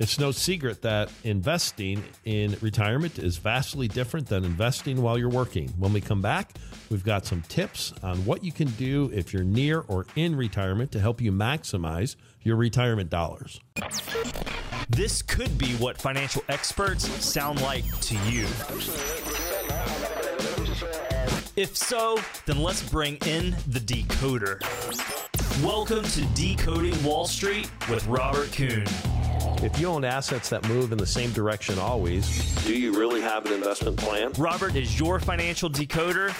It's no secret that investing in retirement is vastly different than investing while you're working. When we come back, we've got some tips on what you can do if you're near or in retirement to help you maximize your retirement dollars. This could be what financial experts sound like to you. If so, then let's bring in the decoder. Welcome to Decoding Wall Street with Robert Kuhn. If you own assets that move in the same direction always, do you really have an investment plan? Robert is your financial decoder,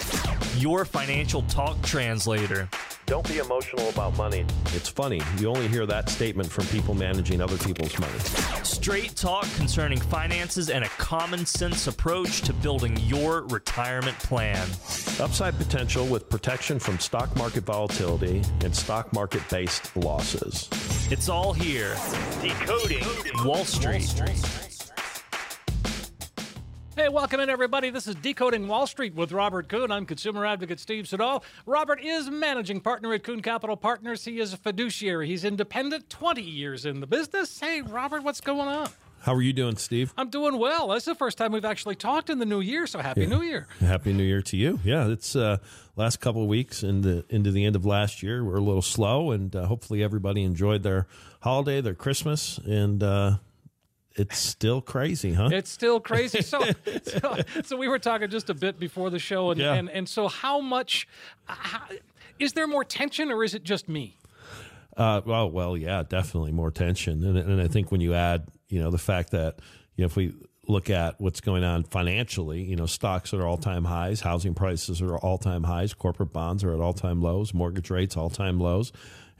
your financial talk translator. Don't be emotional about money. It's funny, you only hear that statement from people managing other people's money. Straight talk concerning finances and a common sense approach to building your retirement plan. Upside potential with protection from stock market volatility and stock market based losses. It's all here. Decoding Wall Street. Hey, welcome in, everybody. This is Decoding Wall Street with Robert Kuhn. I'm consumer advocate Steve Siddall. Robert is managing partner at Kuhn Capital Partners. He is a fiduciary. He's independent, 20 years in the business. Hey, Robert, what's going on? How are you doing, Steve? I'm doing well. That's the first time we've actually talked in the new year, so happy Yeah. new year. Happy New Year to you. Yeah, it's uh, last couple of weeks into into the end of last year. We're a little slow, and uh, hopefully everybody enjoyed their holiday, their Christmas, and uh, it's still crazy, huh? It's still crazy. So, so, so we were talking just a bit before the show, and, Yeah. and, and so how much how, is there more tension, or is it just me? Uh, well, well, yeah, definitely more tension, and, and I think when you add, you know, the fact that you know if we look at what's going on financially, you know, stocks are all time highs, housing prices are all time highs, corporate bonds are at all time lows, mortgage rates all time lows,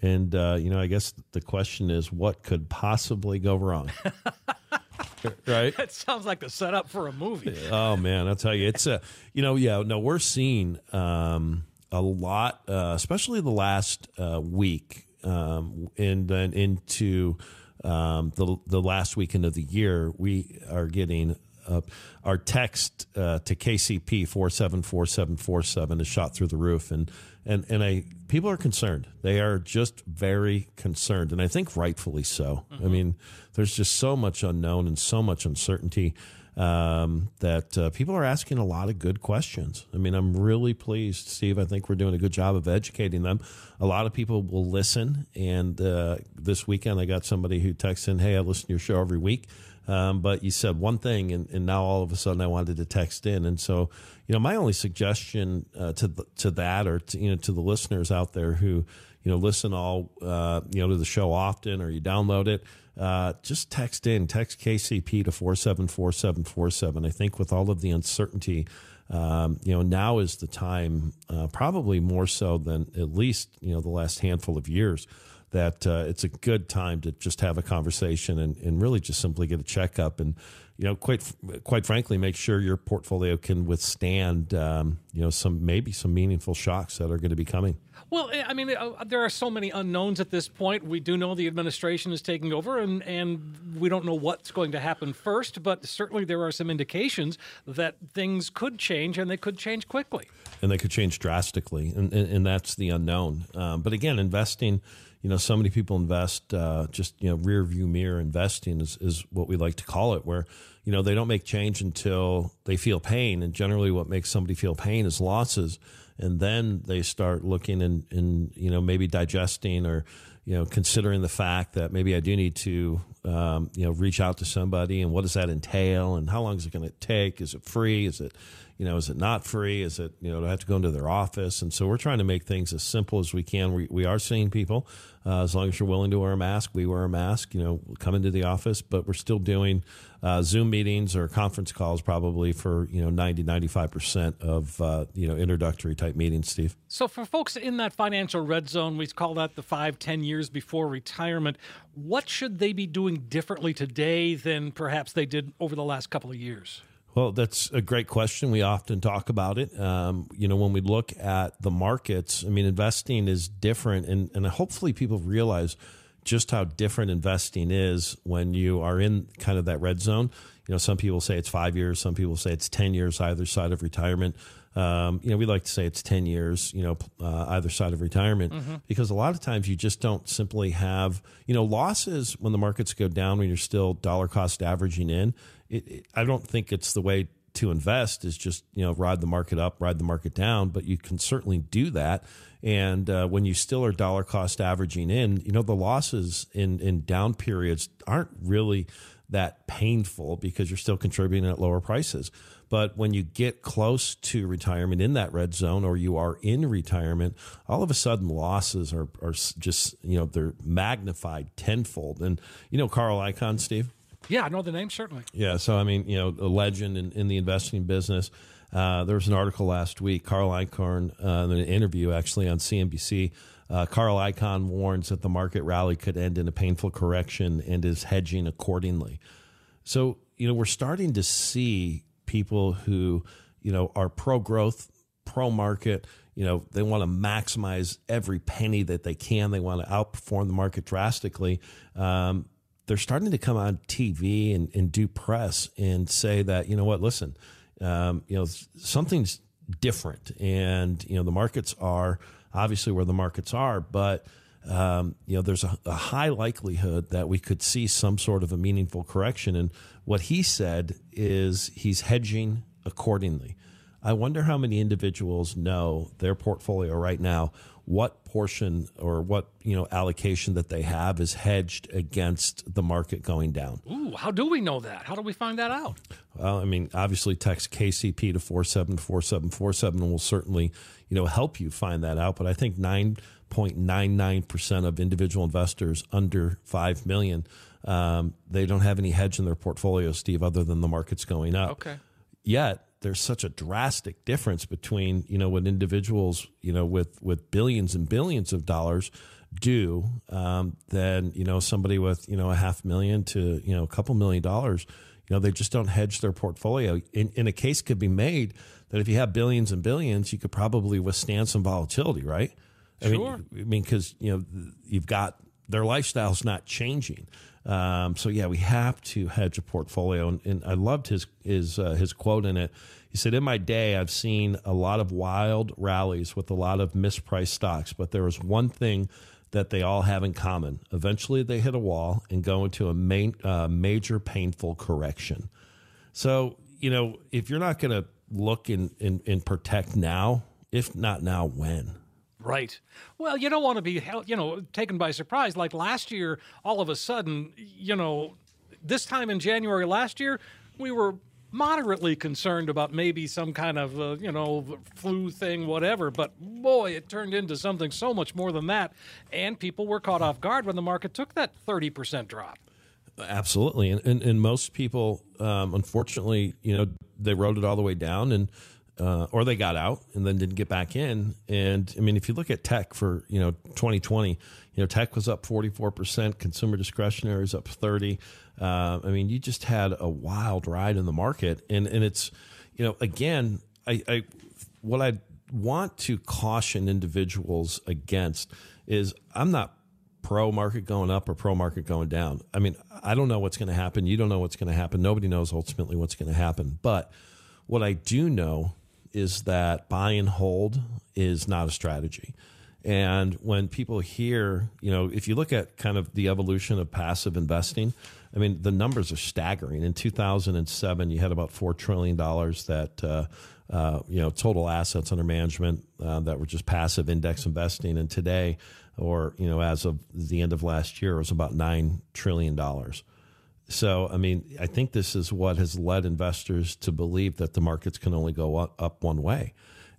and uh, you know, I guess the question is, what could possibly go wrong? right? That sounds like the setup for a movie. Oh man, I'll tell you, it's a you know yeah no we're seeing um, a lot, uh, especially the last uh, week, um, and then into um, the the last weekend of the year, we are getting. Uh, our text uh, to KCP four seven four seven four seven is shot through the roof, and and and I people are concerned. They are just very concerned, and I think rightfully so. I mean, there's just so much unknown and so much uncertainty um, that uh, people are asking a lot of good questions. I mean, I'm really pleased, Steve. I think we're doing a good job of educating them. A lot of people will listen, and uh, this weekend I got somebody who texted in, "Hey, I listen to your show every week." Um, but you said one thing, and, and now all of a sudden I wanted to text in, and so you know my only suggestion uh, to to that, or to, you know to the listeners out there who you know listen all uh, you know to the show often, or you download it, uh, just text in, text KCP to four seven four seven four seven. I think with all of the uncertainty, um, you know now is the time, uh, probably more so than at least you know the last handful of years that uh, it's a good time to just have a conversation and, and really just simply get a checkup and you know quite quite frankly make sure your portfolio can withstand um, you know some maybe some meaningful shocks that are going to be coming. Well, I mean, uh, there are so many unknowns at this point. We do know the administration is taking over, and, and we don't know what's going to happen first, but certainly there are some indications that things could change, and they could change quickly. and they could change drastically, and, and, and that's the unknown. Um, but again, investing, you know, so many people invest uh, just you know rear view mirror investing is, is what we like to call it, where you know they don't make change until they feel pain, and generally what makes somebody feel pain is losses, and then they start looking and, and you know maybe digesting or you know considering the fact that maybe I do need to um, you know reach out to somebody, and what does that entail, and how long is it going to take? Is it free? Is it you know, is it not free? Is it, you know, do I have to go into their office? And so we're trying to make things as simple as we can. We, we are seeing people, uh, as long as you're willing to wear a mask, we wear a mask, you know, come into the office, but we're still doing, uh, Zoom meetings or conference calls probably for, you know, 90, 95% of, uh, you know, introductory type meetings, Steve. So, for folks in that financial red zone, we call that the five, ten years before retirement. What should they be doing differently today than perhaps they did over the last couple of years? Well, that's a great question. We often talk about it. Um, you know, when we look at the markets, I mean, investing is different, and, and hopefully people realize, just how different investing is when you are in kind of that red zone. You know, some people say it's five years, some people say it's 10 years either side of retirement. Um, you know, we like to say it's 10 years, you know, uh, either side of retirement, mm-hmm. because a lot of times you just don't simply have, you know, losses when the markets go down when you're still dollar cost averaging in. It, it, I don't think it's the way to invest is just, you know, ride the market up, ride the market down, but you can certainly do that. And uh, when you still are dollar cost averaging in, you know, the losses in, in down periods aren't really that painful because you're still contributing at lower prices. But when you get close to retirement in that red zone or you are in retirement, all of a sudden losses are, are just, you know, they're magnified tenfold. And, you know, Carl Icahn, Steve? Yeah, I know the name, certainly. Yeah. So, I mean, you know, a legend in, in the investing business. Uh, there was an article last week, Carl Icahn, uh, an interview actually on CNBC. Uh, Carl Icahn warns that the market rally could end in a painful correction and is hedging accordingly. So, you know, we're starting to see people who, you know, are pro growth, pro market. You know, they want to maximize every penny that they can. They want to outperform the market drastically. Um, they're starting to come on TV and, and, do press and say that, you know what, listen, um, you know, something's different. And, you know, the markets are obviously where the markets are, but um, you know, there's a, a, high likelihood that we could see some sort of a meaningful correction. And what he said is he's hedging accordingly. I wonder how many individuals know their portfolio right now, what portion or what you know allocation that they have is hedged against the market going down. Ooh, how do we know that? How do we find that out? Well, I mean, obviously text KCP to 474747 will certainly, you know, help you find that out, but I think 9.99% of individual investors under 5 million um, they don't have any hedge in their portfolio, Steve, other than the market's going up. Okay. Yet there's such a drastic difference between you know what individuals you know with with billions and billions of dollars do um, than you know somebody with you know a half million to you know a couple million dollars. You know they just don't hedge their portfolio. In, in a case could be made that if you have billions and billions, you could probably withstand some volatility, right? I sure. mean, I mean, because you know you've got their lifestyle's not changing. Um, so yeah, we have to hedge a portfolio, and, and I loved his his uh, his quote in it. He said, "In my day, I've seen a lot of wild rallies with a lot of mispriced stocks, but there was one thing that they all have in common. Eventually, they hit a wall and go into a main, uh, major painful correction. So you know, if you're not going to look and, and, and protect now, if not now, when?" Right. Well, you don't want to be, you know, taken by surprise. Like last year, all of a sudden, you know, this time in January last year, we were moderately concerned about maybe some kind of, uh, you know, flu thing, whatever. But boy, it turned into something so much more than that. And people were caught off guard when the market took that 30% drop. Absolutely. And, and, and most people, um, unfortunately, you know, they rode it all the way down. And uh, or they got out and then didn't get back in. And I mean, if you look at tech for you know 2020, you know tech was up 44 percent, consumer discretionary is up 30. Uh, I mean, you just had a wild ride in the market, and and it's you know again, I, I what I want to caution individuals against is I'm not pro market going up or pro market going down. I mean, I don't know what's going to happen. You don't know what's going to happen. Nobody knows ultimately what's going to happen. But what I do know is that buy and hold is not a strategy. And when people hear, you know, if you look at kind of the evolution of passive investing, I mean, the numbers are staggering. In 2007, you had about $4 trillion that, uh, uh, you know, total assets under management uh, that were just passive index investing. And today, or, you know, as of the end of last year, it was about $9 trillion. So, I mean, I think this is what has led investors to believe that the markets can only go up, one way.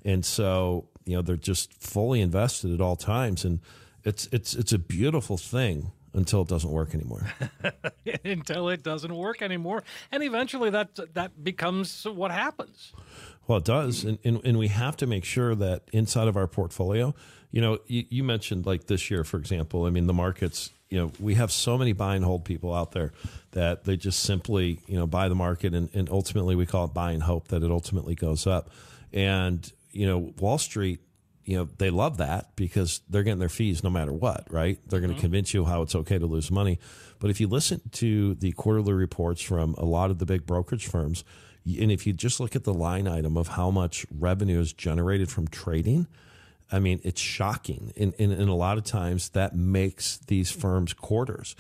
And so, you know, they're just fully invested at all times. And it's, it's, it's a beautiful thing until it doesn't work anymore. until it doesn't work anymore. And eventually that, that becomes what happens. Well, it does. And, and, and we have to make sure that inside of our portfolio, you know, you, you mentioned like this year, for example, I mean, the markets, you know, we have so many buy and hold people out there that they just simply, you know, buy the market and, and ultimately we call it buy and hope that it ultimately goes up. And, you know, Wall Street you know they love that because they're getting their fees no matter what, right? They're going to mm-hmm. convince you how it's okay to lose money. But if you listen to the quarterly reports from a lot of the big brokerage firms, and if you just look at the line item of how much revenue is generated from trading, I mean, it's shocking. And, and, and a lot of times that makes these firms quarters.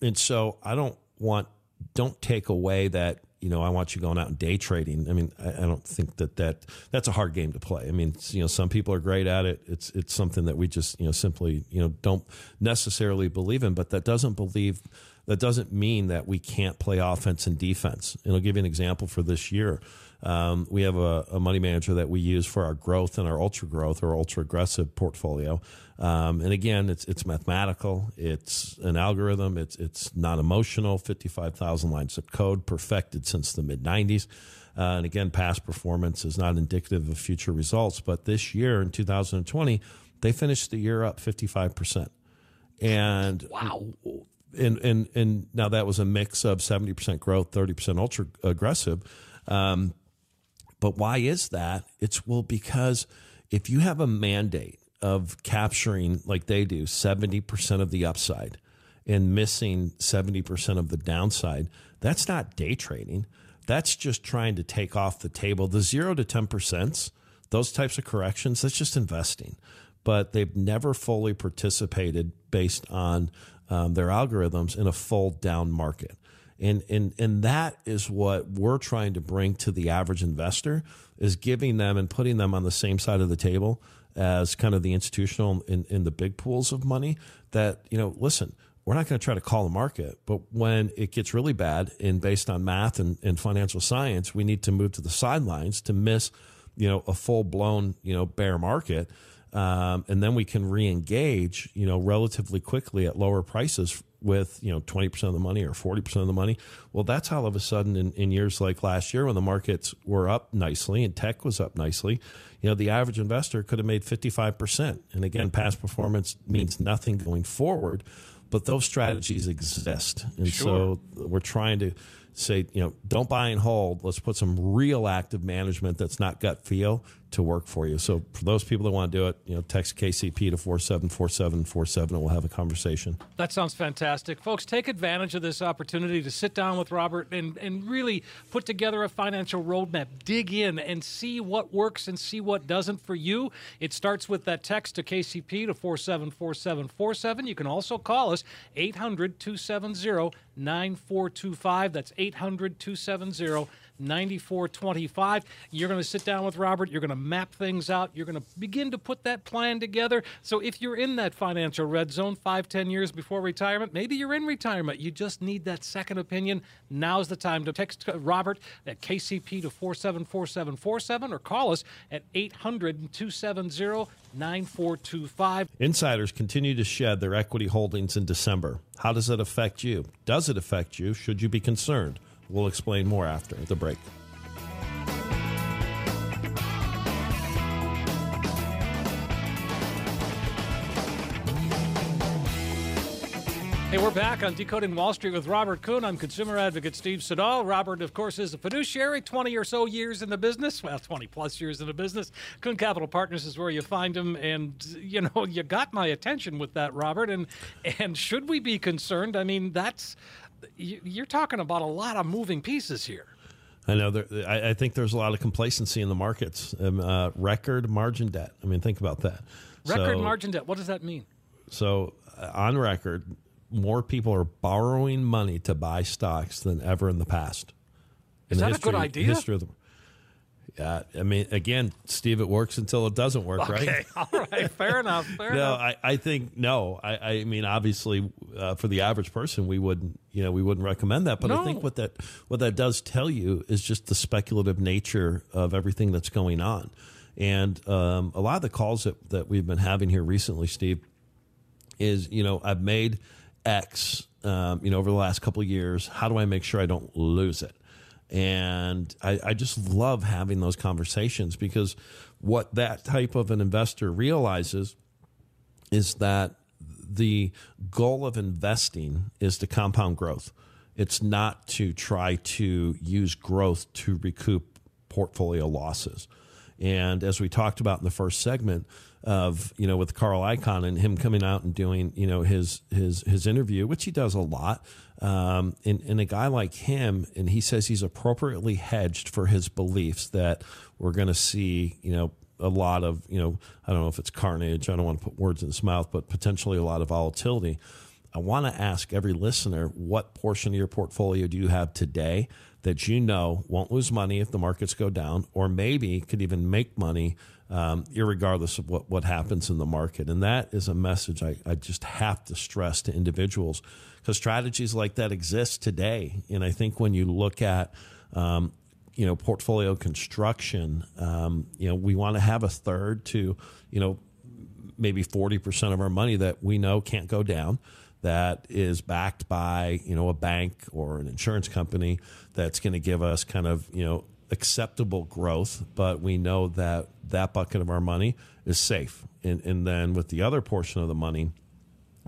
And so I don't want, don't take away that you know, I want you going out and day trading. I mean, I, I, don't think that, that that's a hard game to play. I mean, you know, some people are great at it. It's it's something that we just you know simply you know don't necessarily believe in. But that doesn't believe that doesn't mean that we can't play offense and defense. And I'll give you an example for this year. Um, we have a, a, money manager that we use for our growth and our ultra growth or ultra aggressive portfolio. Um, and again, it's it's mathematical. It's an algorithm. It's it's not emotional. Fifty five thousand lines of code, perfected since the mid '90s. Uh, and again, past performance is not indicative of future results. But this year in 2020, they finished the year up 55 percent. And wow. And, and and now that was a mix of 70% growth, 30% ultra aggressive. Um, but why is that? It's well because if you have a mandate of capturing, like they do, 70% of the upside and missing 70% of the downside, that's not day trading. That's just trying to take off the table the zero to 10%, those types of corrections, that's just investing. But they've never fully participated based on um, their algorithms in a full down market. And, and, and that is what we're trying to bring to the average investor is giving them and putting them on the same side of the table as kind of the institutional in, in the big pools of money that, you know, listen, we're not going to try to call the market, but when it gets really bad and based on math and, and financial science, we need to move to the sidelines to miss, you know, a full blown, you know, bear market. Um, and then we can re-engage, you know, relatively quickly at lower prices with you know 20% of the money or 40% of the money. Well that's all of a sudden in, in years like last year when the markets were up nicely and tech was up nicely you know the average investor could have made 55% and again past performance means nothing going forward but those strategies exist. And sure. so we're trying to say you know don't buy and hold. Let's put some real active management that's not gut feel to work for you. So for those people that want to do it, you know, text KCP to 474747 and we'll have a conversation. That sounds fantastic. Folks, take advantage of this opportunity to sit down with Robert and, and really put together a financial roadmap. Dig in and see what works and see what doesn't for you. It starts with that text to KCP to 474747. You can also call us 800 270 9425. That's 800 270 9425. You're going to sit down with Robert. You're going to map things out. You're going to begin to put that plan together. So if you're in that financial red zone five, ten years before retirement, maybe you're in retirement. You just need that second opinion. Now's the time to text uh, Robert at KCP to 474747 or call us at 800 270 9425. Insiders continue to shed their equity holdings in December. How does it affect you? Does it affect you? Should you be concerned? We'll explain more after the break. Hey, we're back on Decoding Wall Street with Robert Kuhn. I'm consumer advocate Steve Siddall. Robert, of course, is a fiduciary, 20 or so years in the business. Well, 20 plus years in the business. Kuhn Capital Partners is where you find him. And, you know, you got my attention with that, Robert. And, and should we be concerned? I mean, that's you're talking about a lot of moving pieces here. I know. There, I, I, think there's a lot of complacency in the markets. Um, uh, record margin debt. I mean, think about that. Record so, margin debt. What does that mean? So, uh, on record, more people are borrowing money to buy stocks than ever in the past. Is that history, a good idea? History of the, yeah, I mean, again, Steve, it works until it doesn't work, right? okay. right? All right, fair enough. Fair no, enough. I, I think no. I, I mean, obviously, uh, for the average person, we wouldn't, you know, we wouldn't recommend that. But no. I think what that what that does tell you is just the speculative nature of everything that's going on, and um, a lot of the calls that that we've been having here recently, Steve, is you know I've made X, um, you know, over the last couple of years. How do I make sure I don't lose it? And I, I, just love having those conversations because what that type of an investor realizes is that the goal of investing is to compound growth. It's not to try to use growth to recoup portfolio losses. And as we talked about in the first segment, of you know with Carl Icahn and him coming out and doing you know his his his interview, which he does a lot. Um, and, and a guy like him, and he says he's appropriately hedged for his beliefs that we're going to see you know a lot of you know I don't know if it's carnage. I don't want to put words in his mouth, but potentially a lot of volatility. I want to ask every listener what portion of your portfolio do you have today that you know won't lose money if the markets go down, or maybe could even make money um, regardless of what, what happens in the market. And that is a message I, I just have to stress to individuals because strategies like that exist today. And I think when you look at um, you know portfolio construction, um, you know we want to have a third to you know maybe forty percent of our money that we know can't go down that is backed by you know a bank or an insurance company that's going to give us kind of you know acceptable growth, but we know that that bucket of our money is safe. And, and then with the other portion of the money,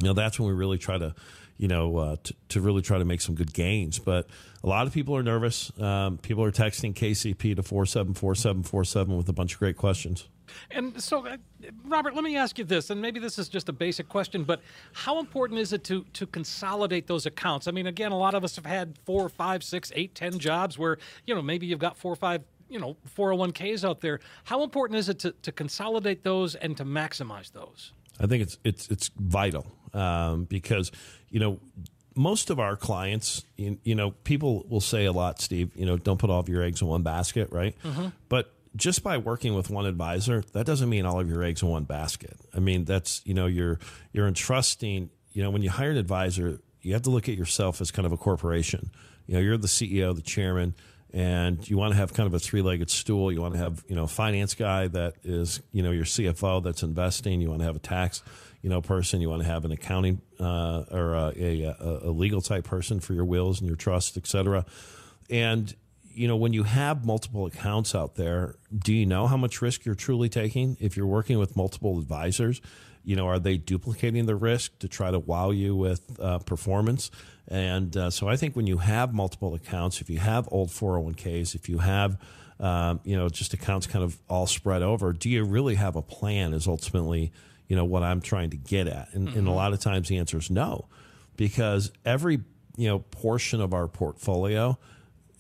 you know, that's when we really try to, you know, uh, to, to really try to make some good gains. But a lot of people are nervous. Um, people are texting KCP to 474747 with a bunch of great questions. And so, uh, Robert, let me ask you this, and maybe this is just a basic question, but how important is it to to consolidate those accounts? I mean, again, a lot of us have had four, five, six, eight, ten jobs where you know maybe you've got four or five you know 401ks out there. How important is it to, to consolidate those and to maximize those? I think it's it's it's vital um, because you know most of our clients, you, you, know, people will say a lot, Steve. You know, don't put all of your eggs in one basket, right? Mm-hmm. But just by working with one advisor, that doesn't mean all of your eggs in one basket. I mean, that's you know, you're you're entrusting. You know, when you hire an advisor, you have to look at yourself as kind of a corporation. You know, you're the CEO, the chairman, and you want to have kind of a three-legged stool. You want to have you know finance guy that is you know your CFO that's investing. You want to have a tax you know person. You want to have an accounting uh, or a, a, a legal type person for your wills and your trust, et cetera. And you know, when you have multiple accounts out there, do you know how much risk you're truly taking? If you're working with multiple advisors, you know, are they duplicating the risk to try to wow you with uh, performance? And uh, so I think when you have multiple accounts, if you have old 401ks, if you have, um, you know, just accounts kind of all spread over, do you really have a plan? Is ultimately, you know, what I'm trying to get at. And, mm-hmm. and a lot of times the answer is no, because every, you know, portion of our portfolio –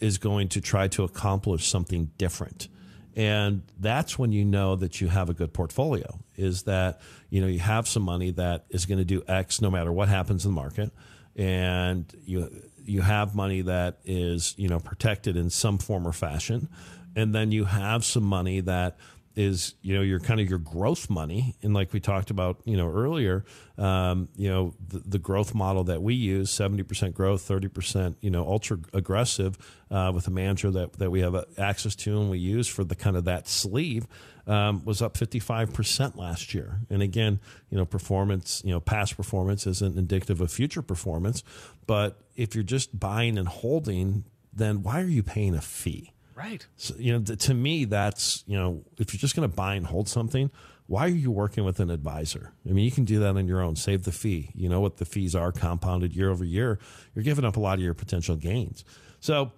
is going to try to accomplish something different. And that's when you know that you have a good portfolio is that, you know, you have some money that is going to do X no matter what happens in the market. And you, you have money that is, you know, protected in some form or fashion. And then you have some money that is you know your kind of your growth money. And like we talked about you know earlier um, you know the, the, growth model that we use 70% growth 30% you know ultra aggressive uh, with a manager that, that we have access to and we use for the kind of that sleeve um, was up 55% last year. And again you know performance you know past performance isn't indicative of future performance. But if you're just buying and holding then why are you paying a fee Right. So, you know, to me, that's, you know, if you're just going to buy and hold something, why are you working with an advisor? I mean, you can do that on your own, save the fee. You know what the fees are compounded year over year. You're giving up a lot of your potential gains. So,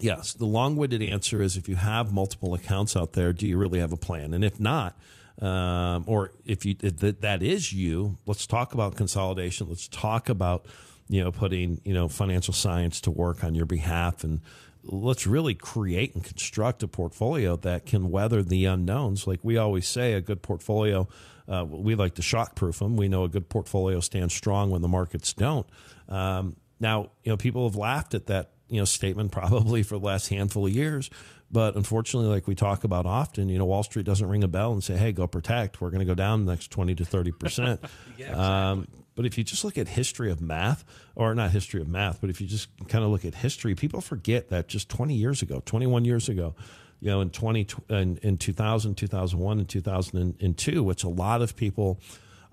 yes, the long winded answer is if you have multiple accounts out there, do you really have a plan? And if not, um, or if you if that is you, let's talk about consolidation. Let's talk about you know putting you know financial science to work on your behalf and let's really create and construct a portfolio that can weather the unknowns. Like we always say, a good portfolio, uh, we like to shock proof them. We know a good portfolio stands strong when the markets don't. Um, now, you know, people have laughed at that, you know, statement probably for the last handful of years. But unfortunately, like we talk about often, you know, Wall Street doesn't ring a bell and say, "Hey, go protect. We're going to go down the next twenty to thirty percent." yeah, exactly. um, but if you just look at history of math, or not history of math, but if you just kind of look at history, people forget that just 20 years ago, 21 years ago, you know, in 20, in, in 2000, 2001, and 2002, which a lot of people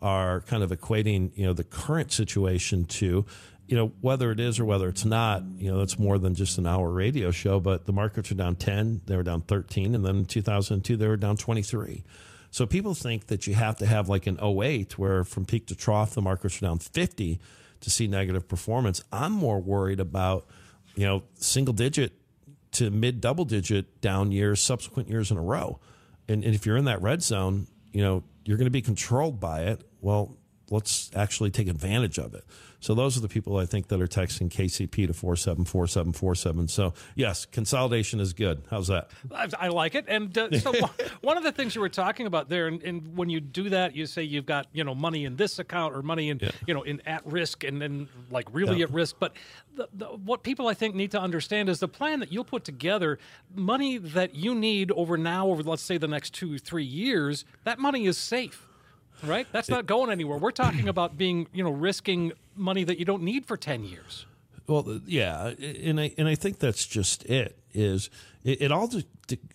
are kind of equating, you know, the current situation to, you know, whether it is or whether it's not, you know, that's more than just an hour radio show, but the markets are down 10, they were down 13, and then in 2002, they were down 23. So people think that you have to have like an 08 where from peak to trough the markets are down 50 to see negative performance. I'm more worried about, you know, single digit to mid double digit down years, subsequent years in a row. And, and if you're in that red zone, you know, you're going to be controlled by it. Well, let's actually take advantage of it. So those are the people I think that are texting KCP to 474747. So yes, consolidation is good. How's that? I, I like it. And uh, so one, of the things you were talking about there, and, and, when you do that, you say you've got you know money in this account or money in yeah. you know in at risk and then like really yeah. at risk. But the, the, what people I think need to understand is the plan that you'll put together, money that you need over now over let's say the next two three years, that money is safe right? That's not going anywhere. We're talking about being, you know, risking money that you don't need for 10 years. Well, yeah, and I and I think that's just it. Is it, it all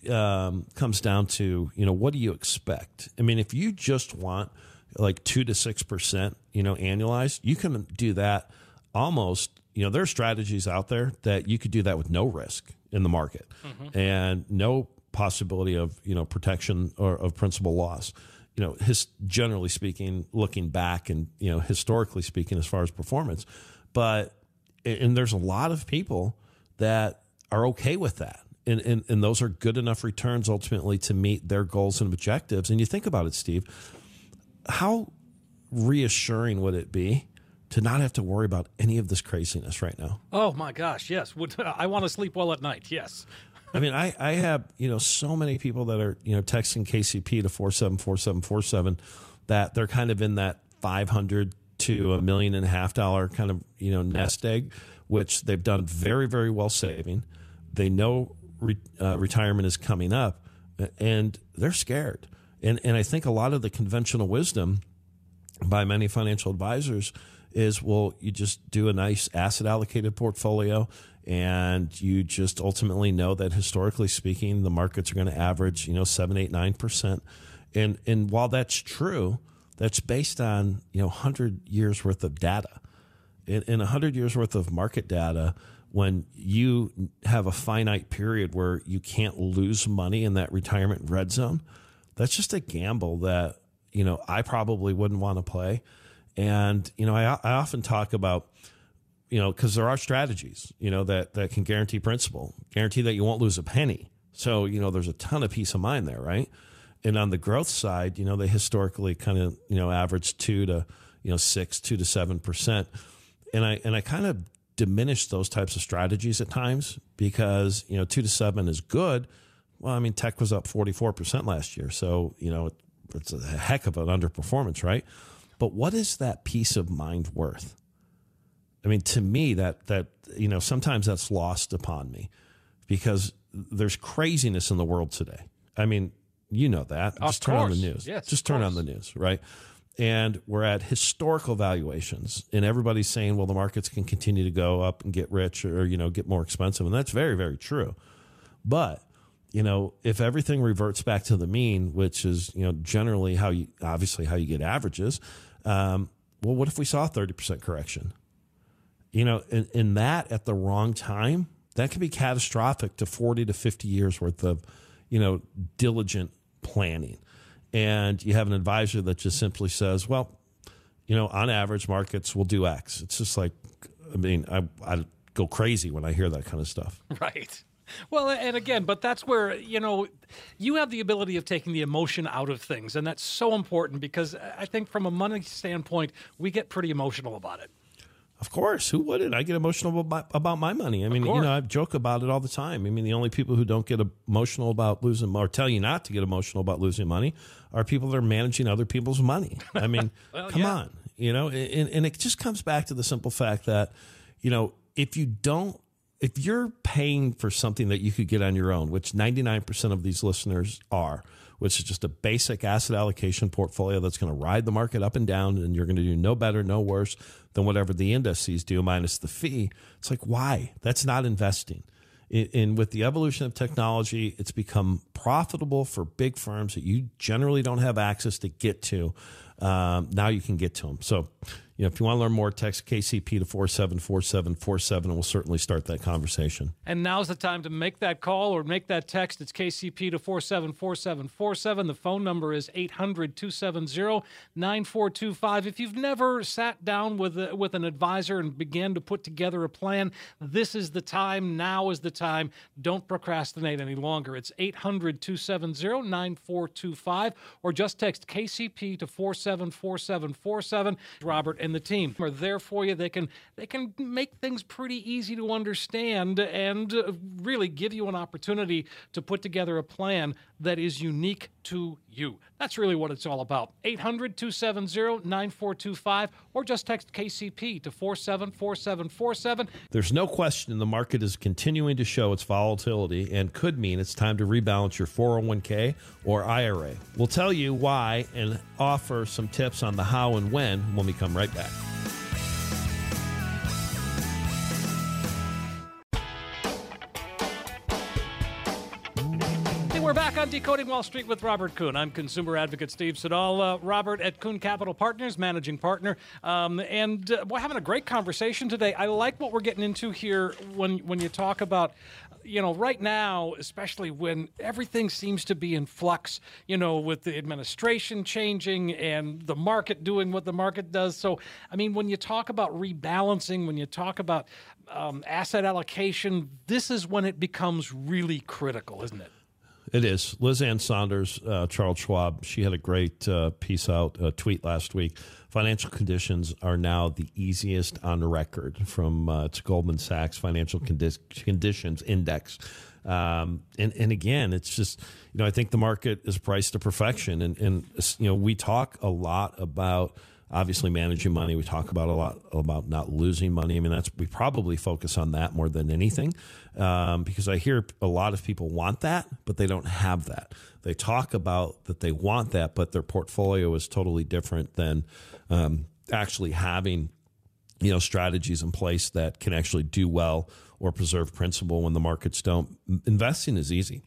um, comes down to you know what do you expect? I mean, if you just want like two to six percent, you know, annualized, you can do that almost. You know, there are strategies out there that you could do that with no risk in the market mm-hmm. and no possibility of you know protection or of principal loss you know, his, generally speaking, looking back and, you know, historically speaking, as far as performance. But, and there's a lot of people that are okay with that. And, and, and those are good enough returns ultimately to meet their goals and objectives. And you think about it, Steve, how reassuring would it be to not have to worry about any of this craziness right now? Oh my gosh, yes. Would, I want to sleep well at night. Yes. I mean, I, I have, you know, so many people that are, you know, texting KCP to 474747 that they're kind of in that 500 to a million and a half dollar kind of, you know, nest egg, which they've done very, very well saving. They know re, uh, retirement is coming up and they're scared. And, and I think a lot of the conventional wisdom by many financial advisors is well, you just do a nice asset allocated portfolio and you just ultimately know that historically speaking, the markets are going to average, you know, seven, eight, nine percent. And and while that's true, that's based on you know hundred years worth of data. In, in hundred years worth of market data, when you have a finite period where you can't lose money in that retirement red zone, that's just a gamble that you know I probably wouldn't want to play. And you know, I, I often talk about you know, because there are strategies, you know, that, that can guarantee principal, guarantee that you won't lose a penny. So, you know, there's a ton of peace of mind there, right? And on the growth side, you know, they historically kind of, you know, average two to, you know, six, two to seven percent. And I and I kind of diminish those types of strategies at times because, you know, two to seven is good. Well, I mean, tech was up 44% last year. So, you know, it's a heck of an underperformance, right? But what is that peace of mind worth? I mean, to me, that that you know, sometimes that's lost upon me because there's craziness in the world today. I mean, you know that. Of Just turn course. on the news. Yes, Just turn on the news, right? And we're at historical valuations, and everybody's saying, "Well, the markets can continue to go up and get rich, or you know, get more expensive," and that's very, very true. But you know, if everything reverts back to the mean, which is you know generally how you obviously how you get averages, um, well, what if we saw a thirty percent correction? You know, in, in that at the wrong time, that can be catastrophic to 40 to 50 years worth of, you know, diligent planning. And you have an advisor that just simply says, well, you know, on average, markets will do X. It's just like, I mean, I, I go crazy when I hear that kind of stuff. Right. Well, and again, but that's where, you know, you have the ability of taking the emotion out of things. And that's so important because uh, I think from a money standpoint, we get pretty emotional about it. Of course, who wouldn't? I get emotional about, about my money. I mean, you know, I joke about it all the time. I mean, the only people who don't get emotional about losing or tell you not to get emotional about losing money are people that are managing other people's money. I mean, well, come yeah. on, you know, and, and it just comes back to the simple fact that, you know, if you don't, if you're paying for something that you could get on your own, which 99% of these listeners are, which is just a basic asset allocation portfolio that's going to ride the market up and down, and you're going to do no better, no worse than whatever the indices do minus the fee. It's like, why? That's not investing. And with the evolution of technology, it's become profitable for big firms that you generally don't have access to get to. Um, now you can get to them. So, you know, if you want to learn more, text KCP to 474747 and we'll certainly start that conversation. And now's the time to make that call or make that text. It's KCP to 474747. The phone number is 800 270 9425. If you've never sat down with, a, with an advisor and began to put together a plan, this is the time. Now is the time. Don't procrastinate any longer. It's 800 270 9425 or just text KCP to 474747. Robert and the team are there for you. They can they can make things pretty easy to understand and uh, really give you an opportunity to put together a plan that is unique to you. That's really what it's all about. 800 270 9425 or just text KCP to 474747. There's no question the market is continuing to show its volatility and could mean it's time to rebalance your 401k or IRA. We'll tell you why and offer some tips on the how and when when we come right back. On Decoding Wall Street with Robert Kuhn. I'm consumer advocate Steve Siddall. Uh, Robert at Kuhn Capital Partners, managing partner. Um, and uh, we're having a great conversation today. I like what we're getting into here when, when you talk about, you know, right now, especially when everything seems to be in flux, you know, with the administration changing and the market doing what the market does. So, I mean, when you talk about rebalancing, when you talk about um, asset allocation, this is when it becomes really critical, isn't it? It is. Liz Ann Sonders, uh, Charles Schwab, she had a great uh, piece out, a tweet last week. Financial conditions are now the easiest on record from uh, it's Goldman Sachs Financial Condi- Conditions Index. Um, and, and again, it's just, you know, I think the market is priced to perfection. And, and, you know, we talk a lot about obviously managing money. We talk about a lot about not losing money. I mean, that's we probably focus on that more than anything um, because I hear a lot of people want that, but they don't have that. They talk about that they want that, but their portfolio is totally different than um, actually having you know strategies in place that can actually do well or preserve principal when the markets don't. Investing is easy.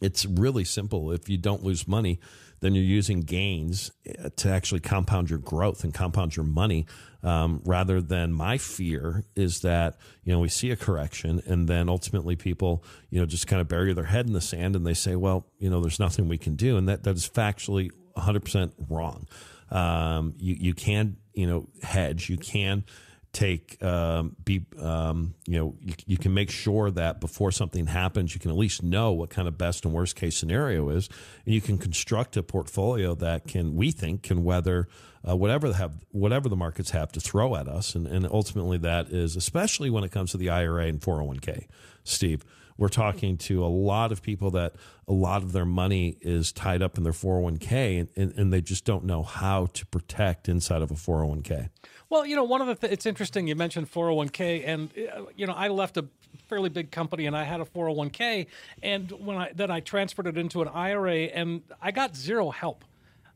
It's really simple. If you don't lose money, then you're using gains uh, to actually compound your growth and compound your money um, rather than my fear is that you know we see a correction and then ultimately people you know just kind of bury their head in the sand and they say well you know there's nothing we can do. And that that is factually 100% wrong. Um, you you can you know hedge. You can take um, be um, you know you, you, can make sure that before something happens you can at least know what kind of best and worst case scenario is. And you can construct a portfolio that can we think can weather uh, whatever have whatever the markets have to throw at us. And, and ultimately that is especially when it comes to the IRA and 401k Steve. We're talking to a lot of people that a lot of their money is tied up in their 401k and, and, and they just don't know how to protect inside of a 401k well, you know, one of the th- it's interesting you mentioned 401k, and uh, you know, I left a fairly big company and I had a 401k, and when I then I transferred it into an IRA, and I got zero help.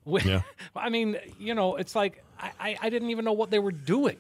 With, yeah. I mean, you know, it's like I, I didn't even know what they were doing.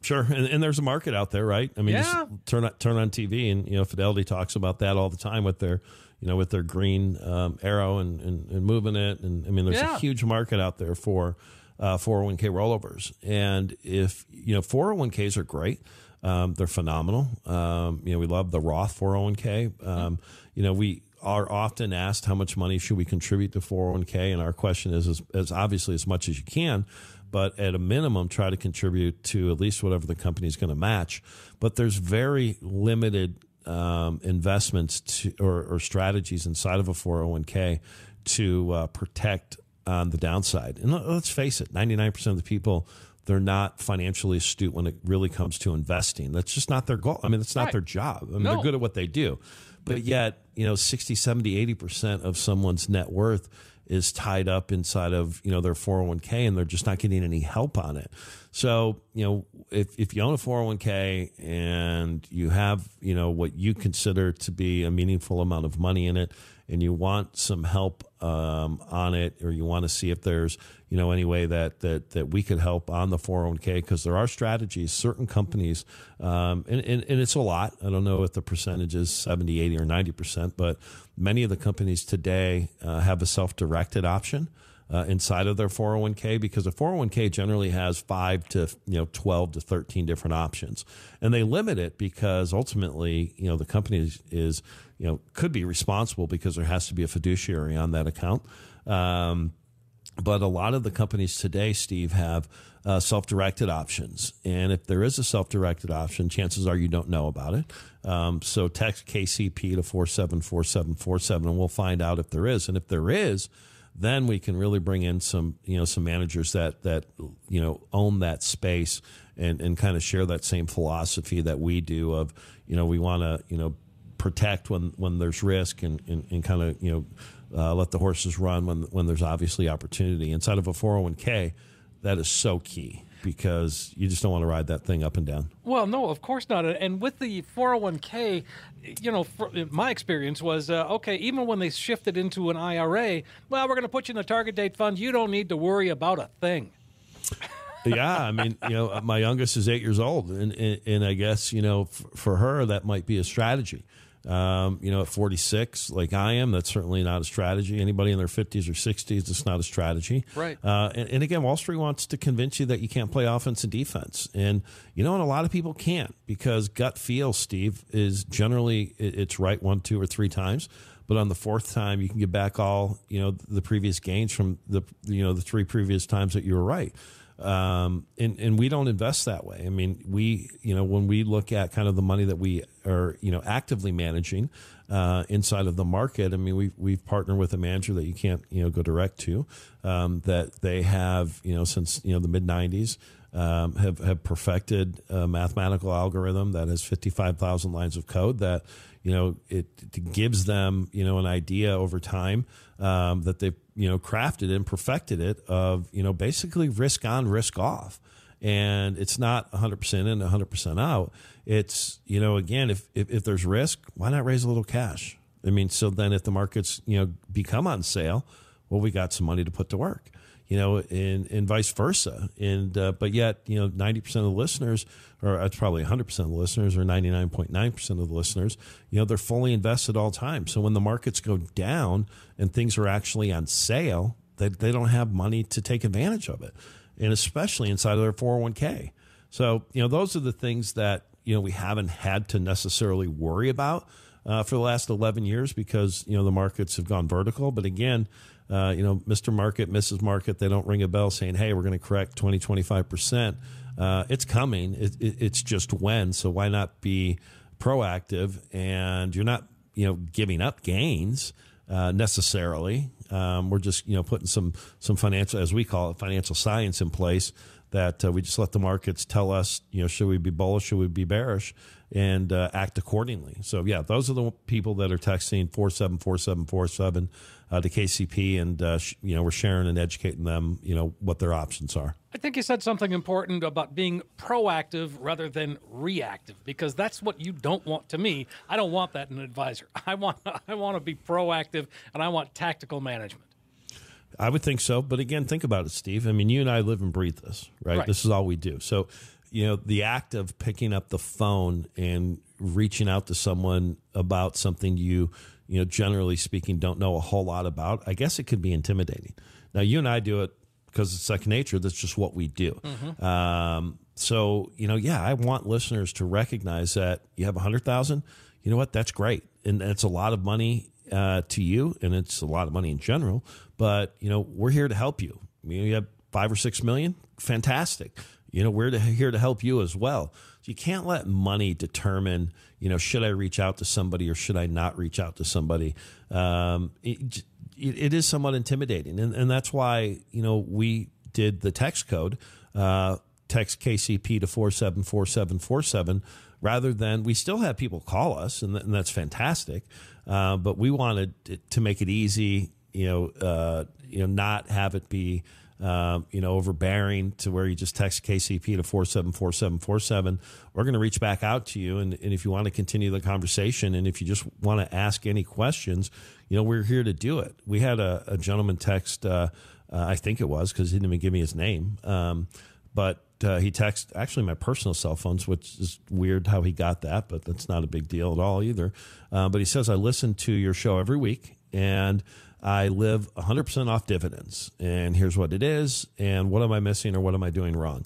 Sure, and, and, there's a market out there, right? I mean, yeah. turn on, turn on TV, and you know, Fidelity talks about that all the time with their, you know, with their green um, arrow and, and, and, moving it, and I mean, there's yeah. a huge market out there for uh, 401k rollovers. And if, you know, 401ks are great. Um, they're phenomenal. Um, you know, we love the Roth 401k. Um, you know, we are often asked how much money should we contribute to 401k, and our question is as obviously as much as you can, but at a minimum, try to contribute to at least whatever the company is going to match. But there's very limited um, investments to, or, or, strategies inside of a 401k to uh, protect on the downside. And let's face it, 99% of the people, they're not financially astute when it really comes to investing. That's just not their goal. I mean, it's not right. their job. I mean, no. they're good at what they do. But yet, you know, 60, 70, 80% of someone's net worth is tied up inside of, you know, their 401k and they're just not getting any help on it. So, you know, if, if you own a 401k and you have, you know, what you consider to be a meaningful amount of money in it, and you want some help um, on it, or you want to see if there's you know any way that that that we could help on the 401k because there are strategies. Certain companies, um, and, and, and it's a lot. I don't know if the percentage is 70, 80, or 90 percent, but many of the companies today uh, have a self-directed option. Uh, inside of their 401k because a 401k generally has five to you know 12 to 13 different options, and they limit it because ultimately you know the company is, is you know could be responsible because there has to be a fiduciary on that account. Um, but a lot of the companies today, Steve, have uh, self directed options. And if there is a self directed option, chances are you don't know about it. Um, so text KCP to 474747 and we'll find out if there is. And if there is, then we can really bring in some, you know, some managers that, that, you know, own that space and, and kind of share that same philosophy that we do of, you know, we want to, you know, protect when, when there's risk and, and, and kind of, you know, uh, let the horses run when when there's obviously opportunity. Inside of a 401k, that is so key because you just don't want to ride that thing up and down. Well, no, of course not. And with the 401k, you know, my experience was uh, okay, even when they shifted into an IRA, well, we're going to put you in the target date fund. You don't need to worry about a thing. yeah, I mean, you know, my youngest is eight years old, and and, and I guess you know, f- for her that might be a strategy. Um, you know, at 46, like I am, that's certainly not a strategy. Anybody in their 50s or 60s, it's not a strategy. Right. Uh, and, and, again, Wall Street wants to convince you that you can't play offense and defense. And, you know, and a lot of people can't because gut feel, Steve, is generally it's right one, two, or three times. But on the fourth time, you can get back all, you know, the previous gains from the, you know, the three previous times that you were right. Um, and, and we don't invest that way. I mean, we, you know, when we look at kind of the money that we are, you know, actively managing uh, inside of the market, I mean, we've, we've partnered with a manager that you can't, you know, go direct to, um, that they have, you know, since, you know, the mid 90s. Um, have have perfected a mathematical algorithm that has 55,000 lines of code that you know it, it, gives them you know an idea over time um, that they've you know crafted and perfected it of you know basically risk on risk off and it's not 100% in 100% out it's you know again if, if, if there's risk why not raise a little cash i mean so then if the markets you know become on sale well we got some money to put to work you know, and, and vice versa. And uh, but yet, you know, ninety percent of the listeners, or it's probably hundred percent of the listeners, or ninety nine point nine percent of the listeners, you know, they're fully invested all time. So when the markets go down and things are actually on sale, they they don't have money to take advantage of it, and especially inside of their 401k So you know, those are the things that you know we haven't had to necessarily worry about. Uh, for the last 11 years because you know the markets have gone vertical but again uh, you know, Mr. Market, Mrs. Market, they don't ring a bell saying, hey, we're going to correct 20, 25%. Uh, it's coming. It, it, it's just when. So why not be proactive? And you're not, you know, giving up gains uh, necessarily. Um, we're just, you know, putting some some financial, as we call it, financial science in place that uh, we just let the markets tell us, you know, should we be bullish, should we be bearish, and uh, act accordingly. So, yeah, those are the people that are texting 474747 uh, to KCP, and, uh, sh- you know, we're sharing and educating them, you know, what their options are. I think you said something important about being proactive rather than reactive, because that's what you don't want to me. I don't want that in an advisor. I want, I want to be proactive, and I want tactical management. I would think so. But again, think about it, Steve. I mean, you and I live and breathe this, right? right? This is all we do. So, you know, the act of picking up the phone and reaching out to someone about something you, you know, generally speaking, don't know a whole lot about, I guess it could be intimidating. Now, you and I do it because it's second nature. That's just what we do. Mm-hmm. Um, so, you know, yeah, I want listeners to recognize that you have a hundred thousand. You know what? That's great, and it's a lot of money uh, to you, and it's a lot of money in general. But you know, we're here to help you. You, have five or six million, fantastic. You know, we're here to help you as well. So you can't let money determine, you know, should I reach out to somebody or should I not reach out to somebody. Um, it, it, it is somewhat intimidating, and, and that's why you know we did the text code. Uh, text KCP to 474747 rather than we still have people call us, and, th- and that's fantastic. Uh, but we wanted to make it easy, you know, uh, you know, not have it be, uh, you know, overbearing to where you just text KCP to 474747. We're going to reach back out to you. And, and if you want to continue the conversation and if you just want to ask any questions, you know, we're here to do it. We had a, a gentleman text, uh, uh, I think it was because he didn't even give me his name. Um, but uh, he texted actually my personal cell phones, which is weird how he got that, but that's not a big deal at all either. Uh, but he says, I listen to your show every week and I live 100% off dividends. And here's what it is. And what am I missing or what am I doing wrong?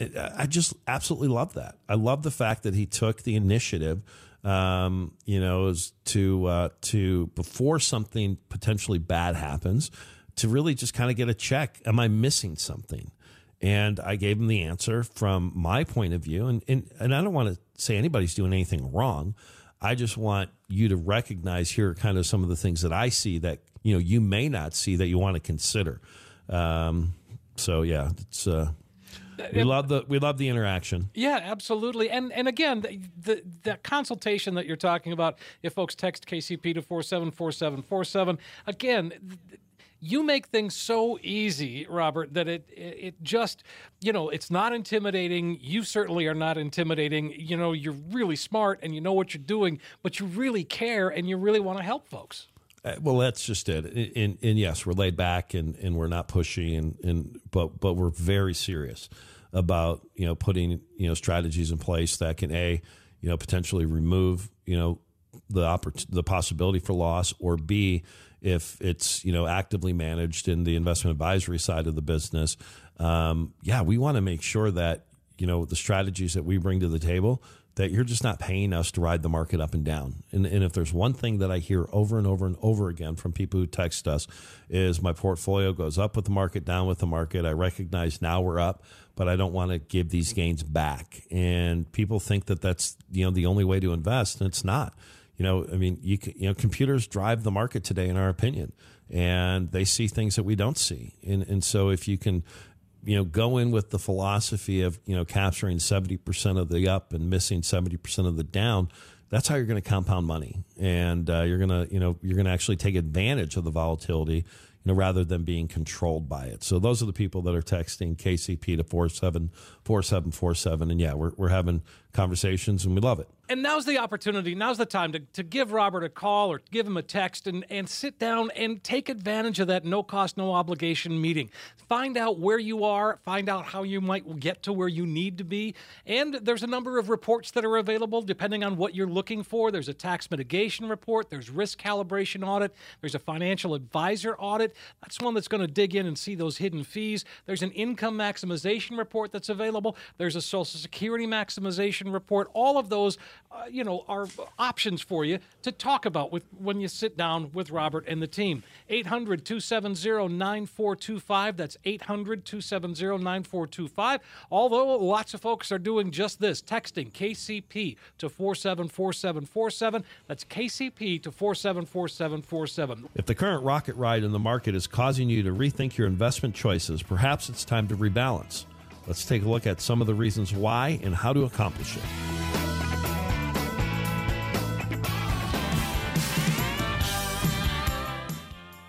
I just absolutely love that. I love the fact that he took the initiative, um, you know, to uh, to before something potentially bad happens, to really just kind of get a check. Am I missing something? And I gave him the answer from my point of view. And and, and I don't want to say anybody's doing anything wrong. I just want you to recognize here are kind of some of the things that I see that you know you may not see that you want to consider. Um, so yeah, it's uh, we love the we love the interaction. Yeah, absolutely. And and again, the, the, the consultation that you're talking about. If folks text KCP to four seven four seven four seven, again. You make things so easy, Robert, that it it just you know it's not intimidating. You certainly are not intimidating. You know you're really smart and you know what you're doing, but you really care and you really want to help folks. Uh, well, that's just it. And, and, yes, we're laid back and, and we're not pushy, and, and but but we're very serious about you know putting you know strategies in place that can a you know potentially remove you know the oppor- the possibility for loss, or b if it's you know actively managed in the investment advisory side of the business. Um, yeah, we want to make sure that you know the strategies that we bring to the table that you're just not paying us to ride the market up and down. And, and if there's one thing that I hear over and over and over again from people who text us is my portfolio goes up with the market, down with the market. I recognize now we're up, but I don't want to give these gains back. And people think that that's you know the only way to invest, and it's not. You know, I mean, you you know, computers drive the market today, in our opinion, and they see things that we don't see. And and so if you can you know, go in with the philosophy of, you know, capturing 70% of the up and missing 70% of the down, that's how you're going to compound money. And uh, you're going to, you know, you're going to actually take advantage of the volatility, you know, rather than being controlled by it. So those are the people that are texting KCP to 474747. And yeah, we're, we're having conversations and we love it. And now's the opportunity, now's the time to, to give Robert a call or give him a text and, and sit down and take advantage of that no cost, no obligation meeting. Find out where you are, find out how you might get to where you need to be. And there's a number of reports that are available depending on what you're looking for. There's a tax mitigation report, there's risk calibration audit, there's a financial advisor audit. That's one that's going to dig in and see those hidden fees. There's an income maximization report that's available, there's a Social Security maximization report. All of those uh, you know, are options for you to talk about with when you sit down with Robert and the team. 800 270 9425. That's 800 270 9425. Although lots of folks are doing just this, texting KCP to 474747. That's KCP to 474747. If the current rocket ride in the market is causing you to rethink your investment choices, perhaps it's time to rebalance. Let's take a look at some of the reasons why and how to accomplish it.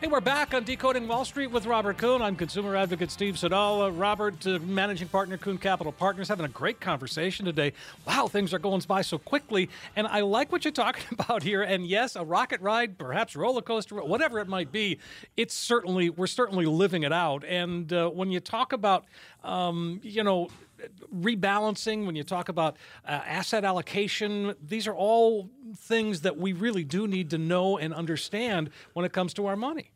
Hey, we're back on Decoding Wall Street with Robert Kuhn. I'm consumer advocate Steve Siddall. Uh, Robert, uh, managing partner, Kuhn Capital Partners, having a great conversation today. Wow, things are going by so quickly. And I like what you're talking about here. And yes, a rocket ride, perhaps roller coaster, whatever it might be, it's certainly, we're certainly living it out. And uh, when you talk about, um, you know, rebalancing, when you talk about uh, asset allocation, these are all things that we really do need to know and understand when it comes to our money.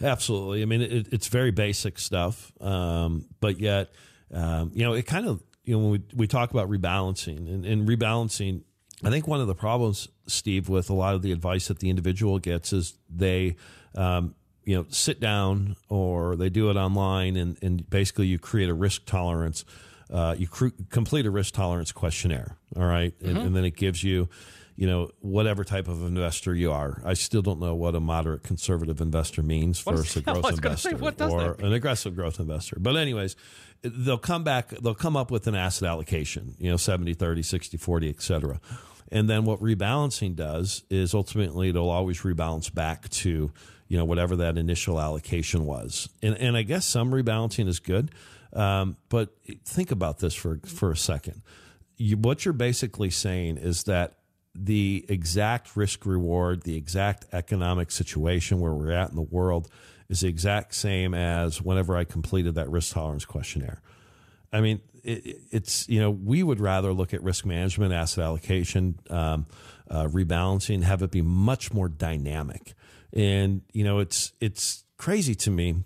Absolutely. I mean, it, it's very basic stuff, um, but yet, um, you know, it kind of, you know, when we, we talk about rebalancing and, and rebalancing, I think one of the problems, Steve, with a lot of the advice that the individual gets is they, um, you know, sit down or they do it online and, and basically you create a risk tolerance. Uh, you cr- complete a risk tolerance questionnaire. All right? mm-hmm. and, and then it gives you, you know, whatever type of investor you are. I still don't know what a moderate conservative investor means versus a growth investor say, or an aggressive growth investor. But anyways, they'll come back, they'll come up with an asset allocation, you know, 70, 30, 60, 40, et cetera. And then what rebalancing does is ultimately it'll always rebalance back to, you know, whatever that initial allocation was. And, and I guess some rebalancing is good. Um, but think about this for, for a second. You, what you're basically saying is that the exact risk reward, the exact economic situation where we're at in the world is the exact same as whenever I completed that risk tolerance questionnaire. I mean, it, it's, you know, we would rather look at risk management, asset allocation, um, uh, rebalancing, have it be much more dynamic. And you know, it's it's crazy to me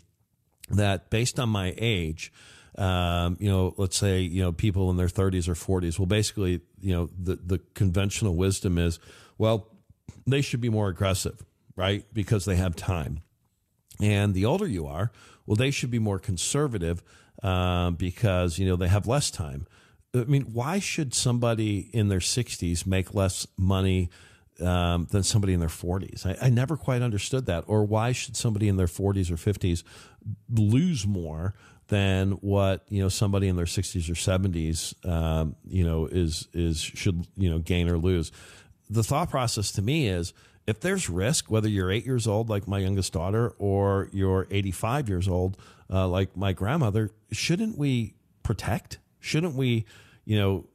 that based on my age, um, you know, let's say you know people in their 30s or 40s. Well, basically, you know, the the conventional wisdom is, well, they should be more aggressive, right? Because they have time. And the older you are, well, they should be more conservative um, because you know they have less time. I mean, why should somebody in their 60s make less money um, than somebody in their 40s? I, I, never quite understood that. Or why should somebody in their 40s or 50s lose more than what you know somebody in their 60s or 70s um, you know is is should you know gain or lose? The thought process to me is if there's risk, whether you're eight years old, like my youngest daughter, or you're 85 years old, uh, like my grandmother, shouldn't we protect? Shouldn't we, you know,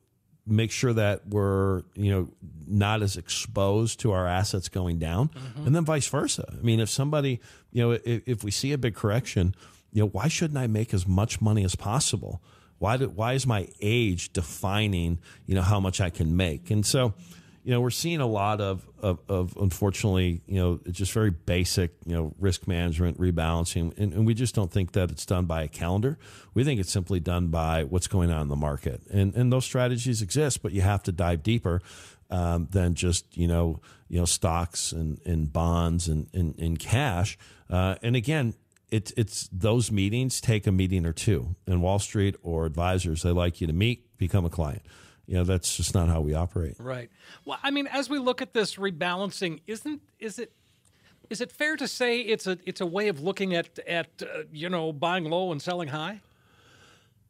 make sure that we're, you know, not as exposed to our assets going down, mm-hmm. and then vice versa? I mean, if somebody, you know, if, if we see a big correction, you know, why shouldn't I make as much money as possible? Why do, why is my age defining, you know, how much I can make? And so, you know, we're seeing a lot of, of, of, unfortunately, you know, just very basic, you know, risk management, rebalancing. And, and, we just don't think that it's done by a calendar. We think it's simply done by what's going on in the market. And, and those strategies exist, but you have to dive deeper um, than just, you know, you know, stocks and, and bonds and, and, and cash. Uh, and again, it's, it's those meetings take a meeting or two. And Wall Street or advisors, they like you to meet, become a client you know that's just not how we operate right well i mean as we look at this rebalancing isn't is it is it fair to say it's a it's a way of looking at at uh, you know buying low and selling high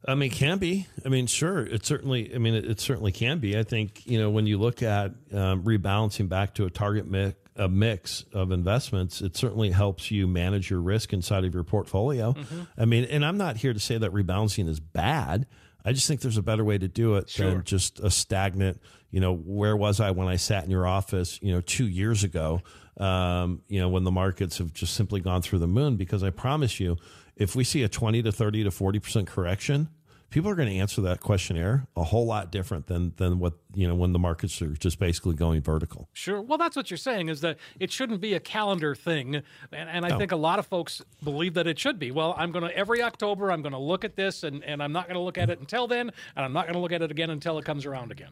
I mean, can be. I mean, sure. It certainly. I mean, it, it certainly can be. I think you know when you look at um, rebalancing back to a target mix, a mix of investments, it certainly helps you manage your risk inside of your portfolio. Mm-hmm. I mean, and I'm not here to say that rebalancing is bad. I just think there's a better way to do it sure. than just a stagnant, you know, where was I when I sat in your office, you know, two years ago, um, you know, when the markets have just simply gone through the moon. Because I promise you, if we see a 20 to 30 to 40% correction, people are going to answer that questionnaire a whole lot different than than what you know when the markets are just basically going vertical. Sure. Well, that's what you're saying is that it shouldn't be a calendar thing, and, and I no. think a lot of folks believe that it should be. Well, I'm going to every October I'm going to look at this, and and I'm not going to look at it until then, and I'm not going to look at it again until it comes around again.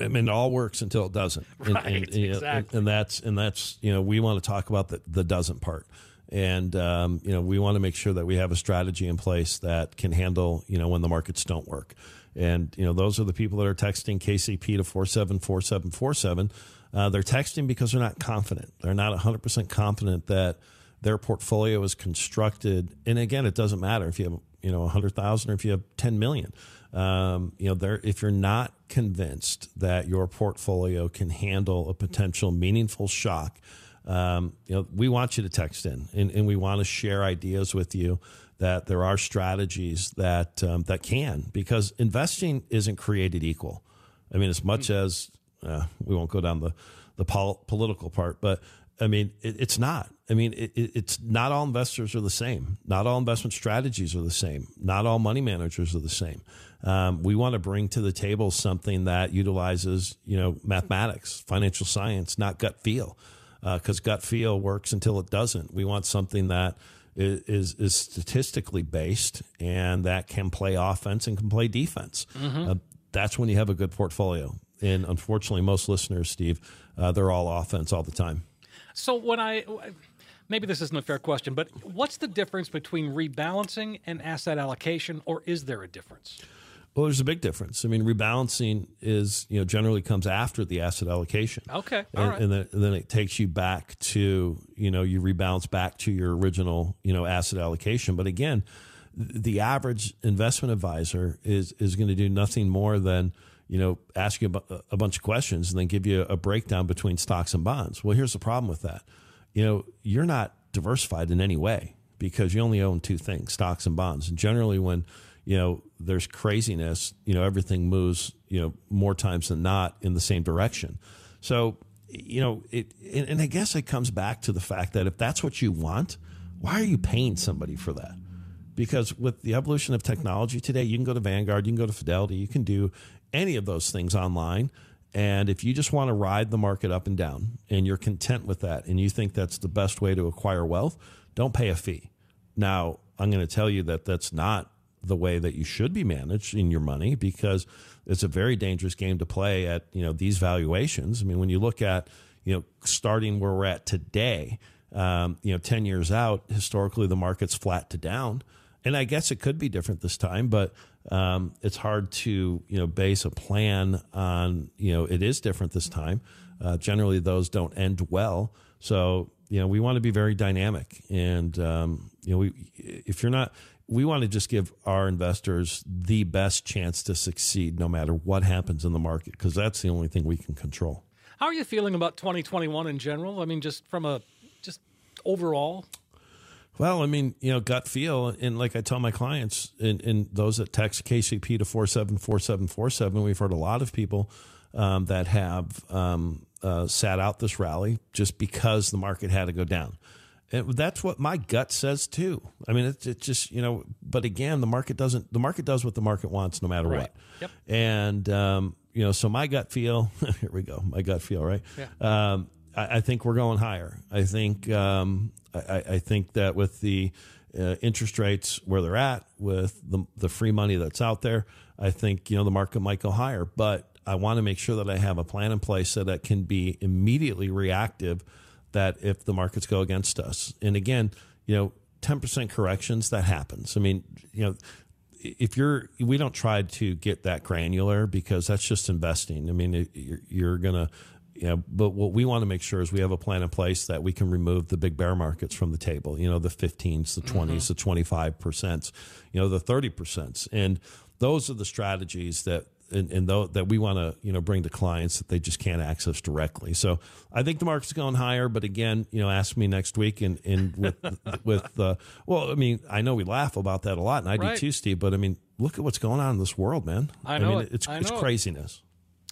I mean, it all works until it doesn't, right? And, and, exactly. and, and that's and that's you know we want to talk about the the doesn't part and um, you know we want to make sure that we have a strategy in place that can handle you know when the markets don't work. And you know those are the people that are texting kcp to 474747 uh, they're texting because they're not confident. They're not 100% confident that their portfolio is constructed. And again it doesn't matter if you have you know 100000 or if you have 10 million. Um, you know there if you're not convinced that your portfolio can handle a potential meaningful shock um, you know, we want you to text in, and, and, we want to share ideas with you that there are strategies that um, that can because investing isn't created equal. I mean, as much mm. as uh, we won't go down the the pol- political part, but I mean, it, it's not. I mean, it, it's not all investors are the same. Not all investment strategies are the same. Not all money managers are the same. Um, we want to bring to the table something that utilizes, you know, mathematics, financial science, not gut feel because uh, gut feel works until it doesn't. We want something that is, is, is statistically based and that can play offense and can play defense. Mm-hmm. Uh, that's when you have a good portfolio. And unfortunately, most listeners, Steve, uh, they're all offense all the time. So when I maybe this isn't a fair question, but what's the difference between rebalancing and asset allocation, or is there a difference? Well, there's a big difference. I mean, rebalancing is you know generally comes after the asset allocation. Okay, and, and, then, and, then, it takes you back to you know you rebalance back to your original you know asset allocation. But again, the average investment advisor is is going to do nothing more than you know ask you a, a bunch of questions and then give you a breakdown between stocks and bonds. Well, here's the problem with that. You know, you're not diversified in any way because you only own two things: stocks and bonds. And generally, when you know, there's craziness, you know, everything moves, you know, more times than not in the same direction. So, you know, it, and I guess it comes back to the fact that if that's what you want, why are you paying somebody for that? Because with the evolution of technology today, you can go to Vanguard, you can go to Fidelity, you can do any of those things online And if you just want to ride the market up and down and you're content with that and you think that's the best way to acquire wealth, don't pay a fee. Now, I'm going to tell you that that's not the way that you should be managing your money because it's a very dangerous game to play at, you know, these valuations. I mean, when you look at, you know, starting where we're at today, um, you know, 10 years out, historically the market's flat to down. And I guess it could be different this time, but um, it's hard to you know base a plan on you know it is different this time. Uh, generally, those don't end well. So you know we want to be very dynamic, and um, you know we if you're not. We want to just give our investors the best chance to succeed no matter what happens in the market because that's the only thing we can control. How are you feeling about 2021 in general? I mean, just from a just overall. Well, I mean, you know, gut feel, and like I tell my clients, and, and those that text KCP to four seven four seven four seven, we've heard a lot of people um, that have um, uh, sat out this rally just because the market had to go down. And that's what my gut says too. I mean, it's, it's just you know, but again, the market doesn't. The market does what the market wants, no matter Right. what. Yep. And um, you know, so my gut feel. here we go. My gut feel. Right. Yeah. Um, I, I think we're going higher. I think. Um, I, I think that with the uh, interest rates where they're at, with the the free money that's out there, I think you know the market might go higher. But I want to make sure that I have a plan in place so that can be immediately reactive. That if the markets go against us, and again, you know, ten percent corrections that happens. I mean, you know if you're we don't try to get that granular because that's just investing. I mean you're, you're gonna you know but what we want to make sure is we have a plan in place that we can remove the big bear markets from the table you know the 15s the mm-hmm. 20s the 25% you know the 30% and those are the strategies that and, and though that we want to you know bring to clients that they just can't access directly. So I think the market's going higher, but again, you know, ask me next week and and with with uh, well, I mean, I know we laugh about that a lot, and I Right. do too, Steve. But I mean, look at what's going on in this world, man. I know mean, it. it's I it's know it. craziness.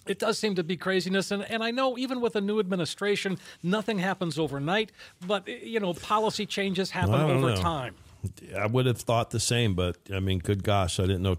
It does seem to be craziness, and, and I know even with a new administration, nothing happens overnight. But you know, policy changes happen I over know. time. I would have thought the same, but I mean, good gosh, I didn't know.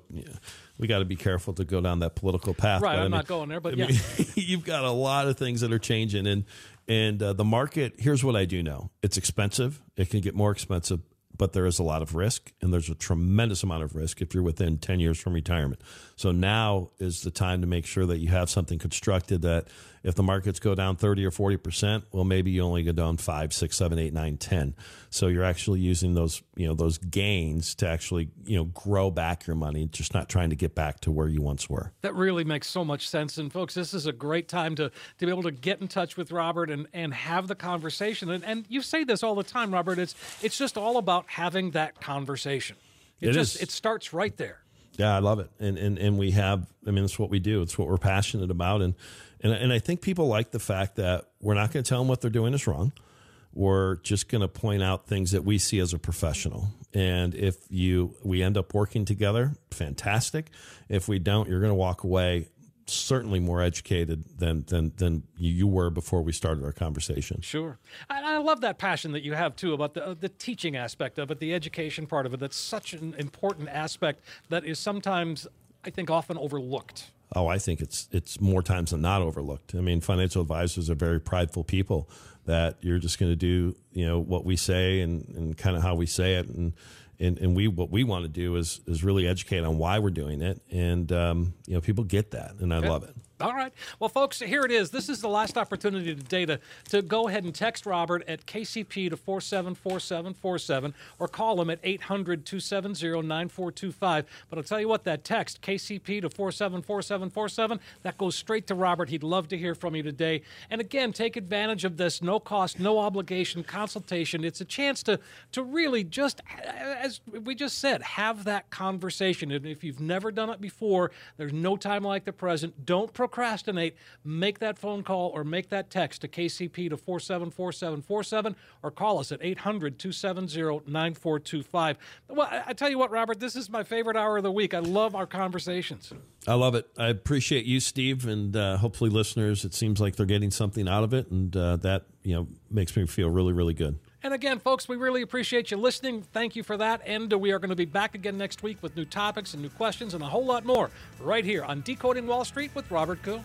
We got to be careful to go down that political path. Right, but I I'm mean- not going there, but I yeah. mean, you've got a lot of things that are changing, and and uh, the market. Here's what I do know: it's expensive. It can get more expensive, but there is a lot of risk, and there's a tremendous amount of risk if you're within ten years from retirement. So now is the time to make sure that you have something constructed that if the markets go down 30 or 40 percent, well, maybe you only go down five, six, seven, eight, nine, ten. So you're actually using those, you know, those gains to actually, you know, grow back your money, just not trying to get back to where you once were. That really makes so much sense. And folks, this is a great time to, to be able to get in touch with Robert and, and have the conversation. And, and you say this all the time, Robert. It's it's just all about having that conversation. It, It just is. it starts right there. Yeah, I love it, and and and we have. I mean, it's what we do. It's what we're passionate about, and and and I think people like the fact that we're not going to tell them what they're doing is wrong. We're just going to point out things that we see as a professional, and if you we end up working together, fantastic. If we don't, you're going to walk away certainly more educated than than than you were before we started our conversation. Sure. I love that passion that you have too about the uh, the teaching aspect of it, the education part of it. That's such an important aspect that is sometimes I think often overlooked. Oh, I think it's it's more times than not overlooked. I mean, financial advisors are very prideful people that you're just going to do, you know, what we say and, and kind of how we say it, and and and we what we want to do is is really educate on why we're doing it, and um, you know, people get that, and I love it. All right. Well, folks, here it is. This is the last opportunity today to, to go ahead and text Robert at KCP to 474747 or call him at 800 270 9425. But I'll tell you what, that text, KCP to 474747, that goes straight to Robert. He'd love to hear from you today. And again, take advantage of this no cost, no obligation consultation. It's a chance to, to really just, as we just said, have that conversation. And if you've never done it before, there's no time like the present. Don't procrastinate. Make that phone call or make that text to KCP to 474747 or call us at 800 270 9425. Well, I tell you what, Robert, this is my favorite hour of the week. I love our conversations. I love it. I appreciate you, Steve, and uh, hopefully listeners. It seems like they're getting something out of it, and uh, that you know makes me feel really, really good. And again, folks, we really appreciate you listening. Thank you for that. And we are going to be back again next week with new topics and new questions and a whole lot more right here on Decoding Wall Street with Robert Kuhn